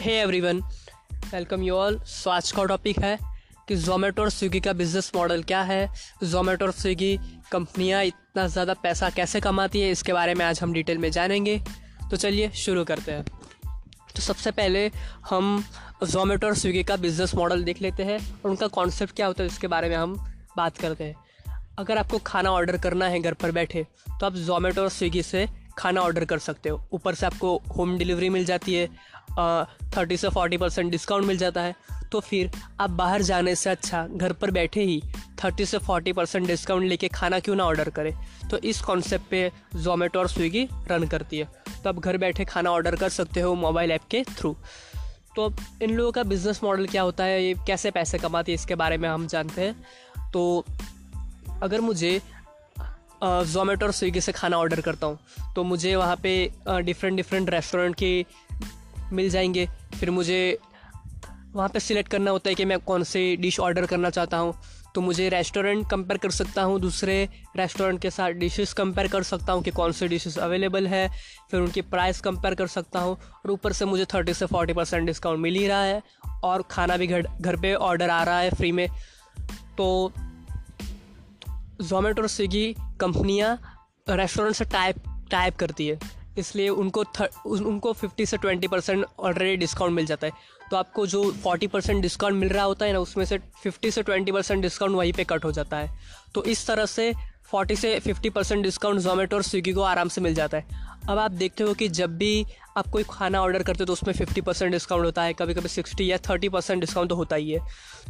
Hey everyone welcome you all so आज का topic है कि जोमेटो और स्विगी का बिज़नेस मॉडल क्या है? जोमेटो और स्विगी कंपनियाँ इतना ज़्यादा पैसा कैसे कमाती है, इसके बारे में आज हम डिटेल में जानेंगे। तो चलिए शुरू करते हैं। तो सबसे पहले हम जोमेटो और स्विगी का बिज़नेस मॉडल देख लेते हैं और उनका कॉन्सेप्ट क्या होता है, इसके बारे में हम बात करते हैं। अगर आपको खाना ऑर्डर करना है घर पर बैठे तो आप जोमेटो और स्विगी से खाना ऑर्डर कर सकते हो। ऊपर से आपको होम डिलीवरी मिल जाती है थर्टी से फोर्टी परसेंट डिस्काउंट मिल जाता है। तो फिर आप बाहर जाने से अच्छा घर पर बैठे ही थर्टी से फोर्टी परसेंट डिस्काउंट लेके खाना क्यों ना ऑर्डर करें? तो इस कॉन्सेप्ट पे जोमेटो और स्विगी रन करती है। तो आप घर बैठे खाना ऑर्डर कर सकते हो मोबाइल ऐप के थ्रू तो अब इन लोगों का बिज़नेस मॉडल क्या होता है? ये कैसे पैसे कमाती है? इसके बारे में हम जानते हैं। तो अगर मुझे जोमेटो और स्विगी से खाना ऑर्डर करता हूँ। तो मुझे वहाँ पे डिफरेंट डिफरेंट रेस्टोरेंट के मिल जाएँगे। फिर मुझे वहाँ पे सिलेक्ट करना होता है कि मैं कौन सी डिश ऑर्डर करना चाहता हूँ। तो मुझे रेस्टोरेंट कंपेयर कर सकता हूँ, दूसरे रेस्टोरेंट के साथ डिशेस कंपेयर कर सकता हूँ कि कौन से डिशेस अवेलेबल है। फिर उनकी प्राइस कंपेयर कर सकता हूँ और ऊपर से मुझे थर्टी से फोर्टी परसेंट डिस्काउंट मिल ही रहा है और खाना भी घर घर पे ऑर्डर आ रहा है फ्री में। तो जोमेटो और स्विगी कंपनियाँ रेस्टोरेंट से टाइप टाइप करती है। इसलिए उनको उनको फिफ्टी से ट्वेंटी परसेंट ऑलरेडी डिस्काउंट मिल जाता है। तो आपको जो फोर्टी परसेंट डिस्काउंट मिल रहा होता है ना, उसमें से फिफ्टी से ट्वेंटी परसेंट डिस्काउंट वहीं पे कट हो जाता है। तो इस तरह से फोर्टी से फिफ्टी परसेंट डिस्काउंट जोमेटो और स्विगी को आराम से मिल जाता है। अब आप देखते हो कि जब भी आप कोई खाना ऑर्डर करते हो तो उसमें फिफ्टी परसेंट डिस्काउंट होता है कभी कभी सिक्सटी या थर्टी परसेंट डिस्काउंट तो होता ही है।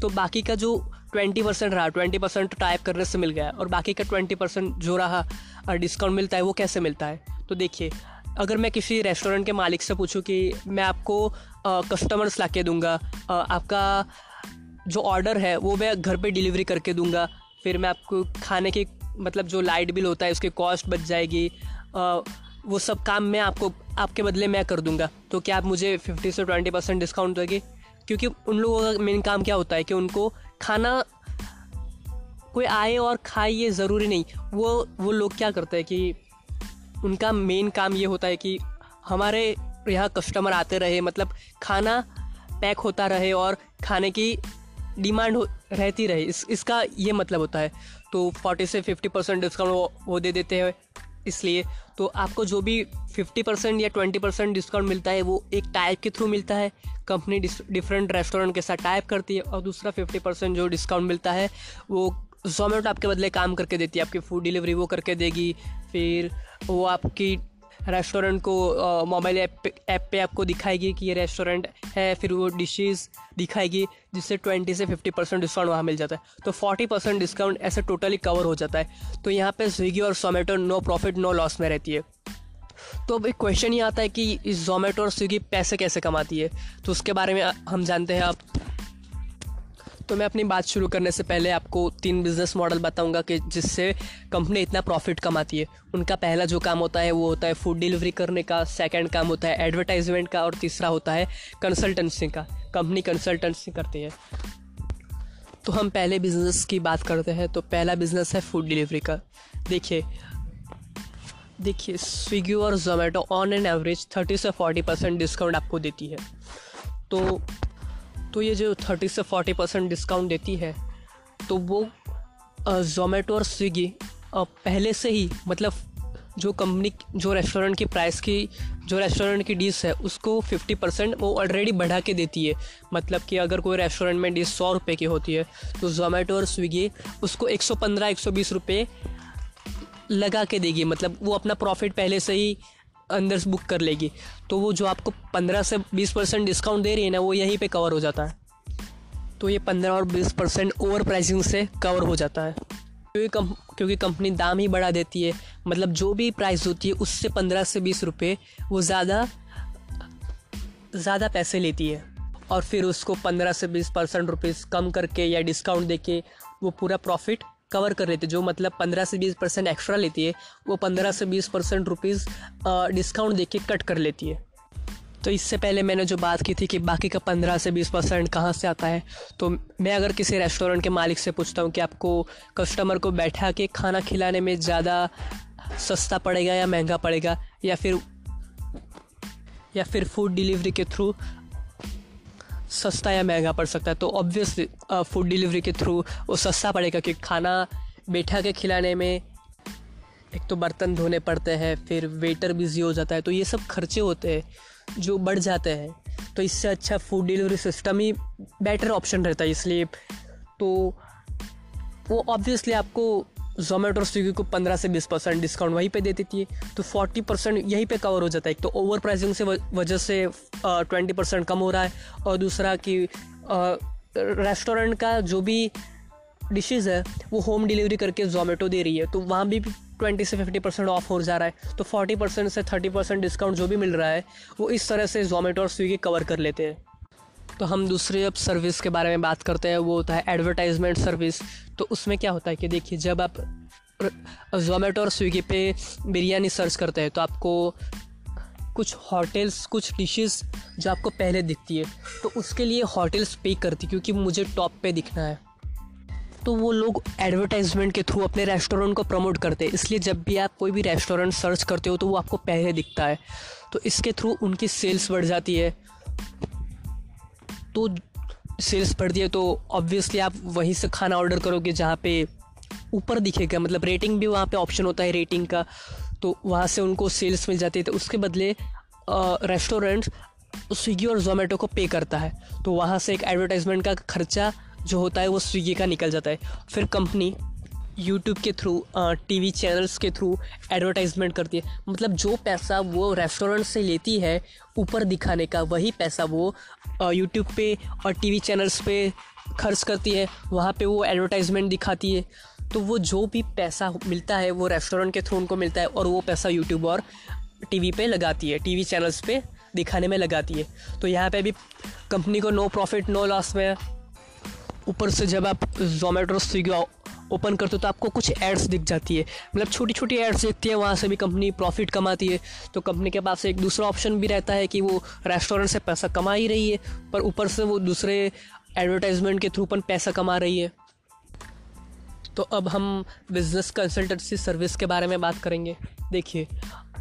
तो बाकी का जो ट्वेंटी परसेंट रहा ट्वेंटी परसेंट टाइप करने से मिल गया और बाकी का ट्वेंटी परसेंट जो रहा डिस्काउंट मिलता है वो कैसे मिलता है? तो देखिए, अगर मैं किसी रेस्टोरेंट के मालिक से पूछूँ कि मैं आपको कस्टमर्स ला के दूँगा आपका जो ऑर्डर है वो मैं घर पे डिलीवरी करके दूँगा, फिर मैं आपको खाने की मतलब जो लाइट बिल होता है उसकी कॉस्ट बच जाएगी। आ, वो सब काम मैं आपको आपके बदले मैं कर दूँगा। तो क्या आप मुझे फिफ्टी से ट्वेंटी परसेंट डिस्काउंट दोगे? क्योंकि उन लोगों का मेन काम क्या होता है कि उनको खाना कोई आए और खाए ये ज़रूरी नहीं। वो वो लोग क्या करते हैं कि उनका मेन काम ये होता है कि हमारे यहाँ कस्टमर आते रहे मतलब खाना पैक होता रहे और खाने की डिमांड रहती रहे। इस, इसका ये मतलब होता है। तो फोर्टी से फिफ्टी परसेंट डिस्काउंट वो वो दे देते हैं इसलिए। तो आपको जो भी फिफ्टी परसेंट या ट्वेंटी परसेंट डिस्काउंट मिलता है, वो एक टाइप के थ्रू मिलता है। कंपनी डिफरेंट रेस्टोरेंट के साथ टाइप करती है और दूसरा फिफ्टी परसेंट जो डिस्काउंट मिलता है, वो जोमेटो आपके बदले काम करके देती है। आपकी फ़ूड डिलीवरी वो करके देगी, फिर वो आपकी रेस्टोरेंट को मोबाइल ऐप ऐप पे आपको दिखाएगी कि ये रेस्टोरेंट है, फिर वो डिशेस दिखाएगी, जिससे ट्वेंटी से फिफ्टी परसेंट डिस्काउंट वहाँ मिल जाता है। तो फोर्टी परसेंट डिस्काउंट ऐसे टोटली कवर हो जाता है। तो यहाँ पे स्विगी और Zomato no profit, no loss में रहती है। तो अब एक क्वेश्चन ये आता है कि जोमेटो और स्विगी पैसे कैसे कमाती है? तो उसके बारे में हम जानते हैं आप। तो मैं अपनी बात शुरू करने से पहले आपको तीन बिज़नेस मॉडल बताऊँगा कि जिससे कंपनी इतना प्रॉफिट कमाती है। उनका पहला जो काम होता है, वो होता है फ़ूड डिलीवरी करने का सेकंड काम होता है एडवर्टाइजमेंट का और तीसरा होता है कंसल्टेंसी का। कंपनी कंसल्टेंसी करती है। तो हम पहले बिज़नेस की बात करते हैं। तो पहला बिज़नेस है फ़ूड डिलीवरी का। देखिए देखिए स्विगी और Zomato on an average thirty से फोर्टी परसेंट डिस्काउंट आपको देती है। तो तो ये जो थर्टी से फोर्टी परसेंट डिस्काउंट देती है तो वो जोमेटो और स्विगी पहले से ही मतलब जो कंपनी जो रेस्टोरेंट की प्राइस की, जो रेस्टोरेंट की डिश है, उसको फिफ्टी परसेंट वो ऑलरेडी बढ़ा के देती है। मतलब कि अगर कोई रेस्टोरेंट में डिश सौ रुपये की होती है तो जोमेटो और स्विगी उसको एक सौ पंद्रह, एक सौ बीस रुपये लगा के देगी। मतलब वो अपना प्रॉफिट पहले से ही अंदर से बुक कर लेगी। तो वो जो आपको पंद्रह से बीस परसेंट डिस्काउंट दे रही है ना, वो यहीं पे कवर हो जाता है। तो ये पंद्रह और बीस परसेंट ओवर प्राइसिंग से कवर हो जाता है। क्योंकि कम, क्योंकि कंपनी दाम ही बढ़ा देती है। मतलब जो भी प्राइस होती है, उससे पंद्रह से बीस रुपये वो ज़्यादा ज़्यादा पैसे लेती है। और फिर उसको पंद्रह से बीस परसेंट रुपीज़ कम करके या डिस्काउंट दे के वो पूरा प्रॉफिट कवर कर लेती जो मतलब पंद्रह से बीस परसेंट एक्स्ट्रा लेती है, वो पंद्रह से बीस परसेंट रुपीज़ डिस्काउंट दे के कट कर लेती है। तो इससे पहले मैंने जो बात की थी कि बाकी का पंद्रह से बीस परसेंट कहाँ से आता है तो मैं अगर किसी रेस्टोरेंट के मालिक से पूछता हूँ कि आपको कस्टमर को बैठा के खाना खिलाने में ज़्यादा सस्ता पड़ेगा या महँगा पड़ेगा, या फिर या फिर फ़ूड डिलीवरी के थ्रू सस्ता या महँगा पड़ सकता है तो ऑब्वियसली फ़ूड डिलीवरी के थ्रू वो सस्ता पड़ेगा, क्योंकि खाना बैठा के खिलाने में एक तो बर्तन धोने पड़ते हैं, फिर वेटर बिज़ी हो जाता है तो ये सब खर्चे होते हैं, जो बढ़ जाते हैं। तो इससे अच्छा फ़ूड डिलीवरी सिस्टम ही बेटर ऑप्शन रहता है, इसलिए तो वो ऑब्वियसली आपको जोमेटो और स्विगी को पंद्रह से बीस परसेंट डिस्काउंट वहीं पे दे देती है। तो फोर्टी परसेंट यहीं पे कवर हो जाता है। एक तो ओवर प्राइसिंग से वजह से ट्वेंटी परसेंट कम हो रहा है और दूसरा कि रेस्टोरेंट का जो भी डिशेज़ है, वो होम डिलीवरी करके जोमेटो दे रही है। तो वहाँ भी ट्वेंटी से फिफ्टी परसेंट ऑफ़ हो जा रहा है। तो फोर्टी परसेंट से थर्टी परसेंट डिस्काउंट जो भी मिल रहा है, वो इस तरह से जोमेटो और स्विगी कवर कर लेते हैं। तो हम दूसरे अब सर्विस के बारे में बात करते हैं, वो होता है एडवर्टाइजमेंट सर्विस तो उसमें क्या होता है कि देखिए, जब आप जोमेटो और स्विगी पे बिरयानी सर्च करते हैं तो आपको कुछ होटल्स कुछ डिशेस जो आपको पहले दिखती है तो उसके लिए होटल्स पे करती क्योंकि मुझे टॉप पे दिखना है। तो वो लोग एडवर्टाइजमेंट के थ्रू अपने रेस्टोरेंट को प्रमोट करते हैं। इसलिए जब भी आप कोई भी रेस्टोरेंट सर्च करते हो तो वो आपको पहले दिखता है। तो इसके थ्रू उनकी सेल्स बढ़ जाती है। तो सेल्स बढ़ है तो ऑब्वियसली आप वहीं से खाना ऑर्डर करोगे जहाँ पे ऊपर दिखेगा। मतलब रेटिंग भी वहाँ पे ऑप्शन होता है रेटिंग का तो वहाँ से उनको सेल्स मिल जाती है। तो उसके बदले रेस्टोरेंट स्विगी और जोमेटो को पे करता है। तो वहाँ से एक एडवर्टाइजमेंट का खर्चा जो होता है, वो स्विगी का निकल जाता है। फिर कंपनी यूट्यूब के थ्रू टीवी चैनल्स के थ्रू एडवर्टाइजमेंट करती है। मतलब जो पैसा वो रेस्टोरेंट से लेती है ऊपर दिखाने का, वही पैसा वो यूट्यूब पे और टीवी चैनल्स पे खर्च करती है। वहाँ पे वो एडवर्टाइजमेंट दिखाती है। तो वो जो भी पैसा मिलता है, वो रेस्टोरेंट के थ्रू उनको मिलता है और वो पैसा यूट्यूब और टीवी पे लगाती है टीवी चैनल्स पे दिखाने में लगाती है। तो यहाँ पे भी कंपनी को नो प्रॉफिट नो लॉस में ऊपर से जब आप जोमेटो स्विगी ओपन करते हो तो आपको कुछ एड्स दिख जाती है। मतलब छोटी छोटी एड्स दिखती है, वहाँ से भी कंपनी प्रॉफिट कमाती है। तो कंपनी के पास एक दूसरा ऑप्शन भी रहता है कि वो रेस्टोरेंट से पैसा कमा ही रही है, पर ऊपर से वो दूसरे एडवर्टाइजमेंट के थ्रू पर पैसा कमा रही है। तो अब हम बिज़नेस कंसल्टेंसी सर्विस के बारे में बात करेंगे। देखिए,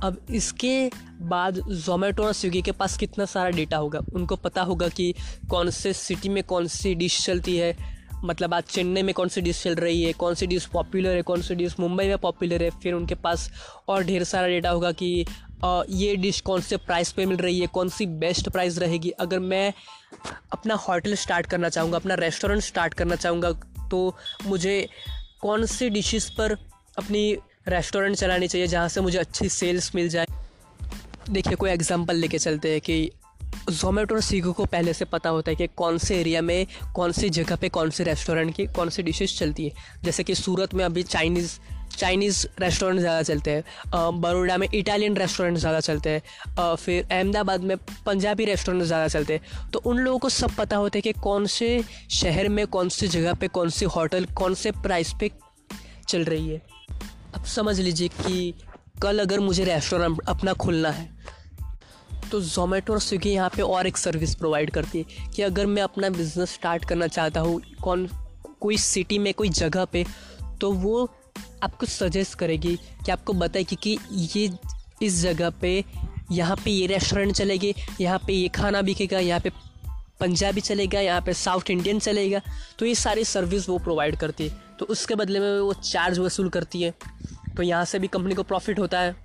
अब इसके बाद जोमेटो और स्विगी के पास कितना सारा डेटा होगा? उनको पता होगा कि कौन से सिटी में कौन सी डिश चलती है मतलब आज चेन्नई में कौन सी डिश चल रही है, कौन सी डिश पॉपुलर है, कौन सी डिश मुंबई में पॉपुलर है, फिर उनके पास और ढेर सारा डेटा होगा कि ये डिश कौन से प्राइस पे मिल रही है, कौन सी बेस्ट प्राइस रहेगी। अगर मैं अपना होटल स्टार्ट करना चाहूँगा, अपना रेस्टोरेंट स्टार्ट करना चाहूँगा तो मुझे कौन सी डिशेस पर अपनी रेस्टोरेंट चलानी चाहिए जहाँ से मुझे अच्छी सेल्स मिल जाए। देखिए, कोई एग्जांपल लेके चलते हैं कि जोमेटो और स्विगी को पहले से पता होता है कि कौन से एरिया में, कौन सी जगह पे, कौन से रेस्टोरेंट की, कौन सी डिशेस चलती है। जैसे कि सूरत में अभी चाइनीज़ चाइनीज़ रेस्टोरेंट ज़्यादा चलते हैं। बड़ोड़ा में इटालियन रेस्टोरेंट ज़्यादा चलते हैं। फिर अहमदाबाद में पंजाबी रेस्टोरेंट ज़्यादा चलते हैं। तो उन लोगों को सब पता होता है कि कौन से शहर में, कौन सी जगह पे, कौन सी होटल कौन से प्राइस पे चल रही है। अब समझ लीजिए कि कल अगर मुझे रेस्टोरेंट अपना खोलना है तो जोमेटो और स्विगी यहाँ पे और एक सर्विस प्रोवाइड करती है कि अगर मैं अपना बिज़नेस स्टार्ट करना चाहता हूँ कौन कोई सिटी में कोई जगह पे तो वो आपको सजेस्ट करेगी कि आपको बताए कि, कि ये इस जगह पे यहाँ पे ये रेस्टोरेंट चलेगी यहाँ पे ये खाना बिकेगा यहाँ पे पंजाबी चलेगा यहाँ पे साउथ इंडियन चलेगा। तो ये सारी सर्विस वो प्रोवाइड करती है। तो उसके बदले में वो चार्ज वसूल करती है। तो यहाँ से भी कंपनी को प्रॉफिट होता है।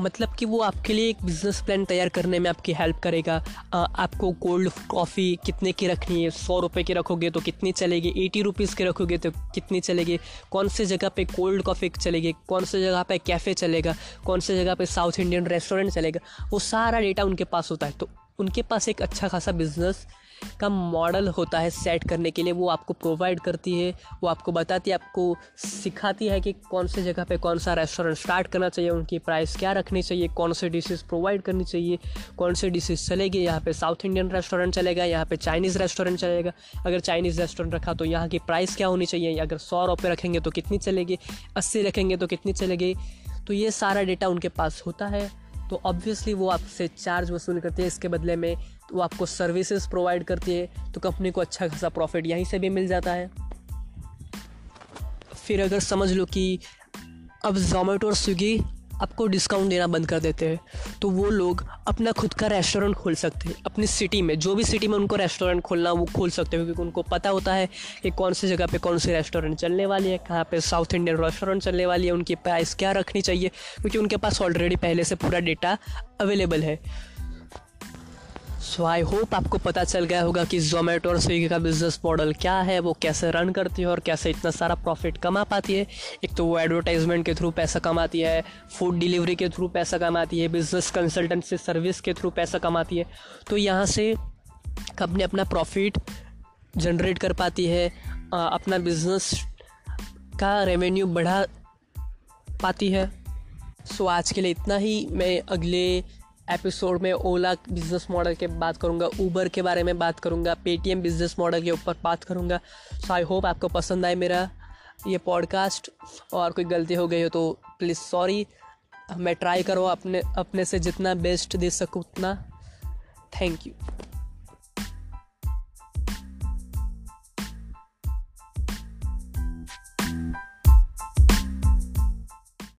मतलब कि वो आपके लिए एक बिज़नेस प्लान तैयार करने में आपकी हेल्प करेगा। आपको कोल्ड कॉफ़ी कितने की रखनी है? सौ रुपये की रखोगे तो कितनी चलेगी? एटी रुपीज़ की रखोगे तो कितनी चलेगी? कौन से जगह पे कोल्ड कॉफ़ी चलेगी? कौन से जगह पे कैफ़े चलेगा? कौन से जगह पे साउथ इंडियन रेस्टोरेंट चलेगा? वो सारा डेटा उनके पास होता है। तो उनके पास एक अच्छा खासा बिज़नेस का मॉडल होता है सेट करने के लिए, वो आपको प्रोवाइड करती है, वो आपको बताती है, आपको सिखाती है कि कौन से जगह पे कौन सा रेस्टोरेंट स्टार्ट करना चाहिए, उनकी प्राइस क्या रखनी चाहिए, कौन से डिशेज़ प्रोवाइड करनी चाहिए, कौन से डिशेज़ चलेगी, यहाँ पे साउथ इंडियन रेस्टोरेंट चलेगा, यहाँ पे चाइनीज़ रेस्टोरेंट चलेगा। अगर चाइनीज़ रेस्टोरेंट रखा तो यहाँ की प्राइस क्या होनी चाहिए, अगर सौ रुपये रखेंगे तो कितनी चलेगी, अस्सी रखेंगे तो कितनी चलेगी। तो ये सारा डेटा उनके पास होता है। तो ऑब्वियसली वो आपसे चार्ज वसूल करते हैं, इसके बदले में वो आपको सर्विसेज़ प्रोवाइड करती है तो कंपनी को अच्छा खासा प्रॉफिट यहीं से भी मिल जाता है। फिर अगर समझ लो कि अब जोमेटो और स्विगी आपको डिस्काउंट देना बंद कर देते हैं तो वो लोग अपना खुद का रेस्टोरेंट खोल सकते हैं। अपनी सिटी में, जो भी सिटी में उनको रेस्टोरेंट खोलना वो खोल सकते हैं, क्योंकि उनको पता होता है कि कौन सी जगह पे कौन सी रेस्टोरेंट चलने वाली है, कहाँ पे साउथ इंडियन रेस्टोरेंट चलने वाली है, उनकी प्राइस क्या रखनी चाहिए, क्योंकि उनके पास ऑलरेडी पहले से पूरा डेटा अवेलेबल है। सो आई होप आपको पता चल गया होगा कि जोमेटो और स्विगी का बिज़नेस मॉडल क्या है वो कैसे रन करती है और कैसे इतना सारा प्रॉफिट कमा पाती है। एक तो वो एडवर्टाइजमेंट के थ्रू पैसा कमाती है फ़ूड डिलीवरी के थ्रू पैसा कमाती है बिज़नेस कंसल्टेंसी सर्विस के थ्रू पैसा कमाती है। तो यहाँ से कंपनी अपना प्रॉफिट जनरेट कर पाती है अपना बिज़नेस का रेवेन्यू बढ़ा पाती है। सो so, आज के लिए इतना ही। मैं अगले एपिसोड में ओला बिज़नेस मॉडल के बात करूँगा ऊबर के बारे में बात करूँगा पेटीएम बिज़नेस मॉडल के ऊपर बात करूँगा। सो आई होप आपको पसंद आए मेरा ये पॉडकास्ट और कोई गलती हो गई हो तो प्लीज़ सॉरी मैं ट्राई करूँ अपने अपने से जितना बेस्ट दे सकूँ उतना। Thank you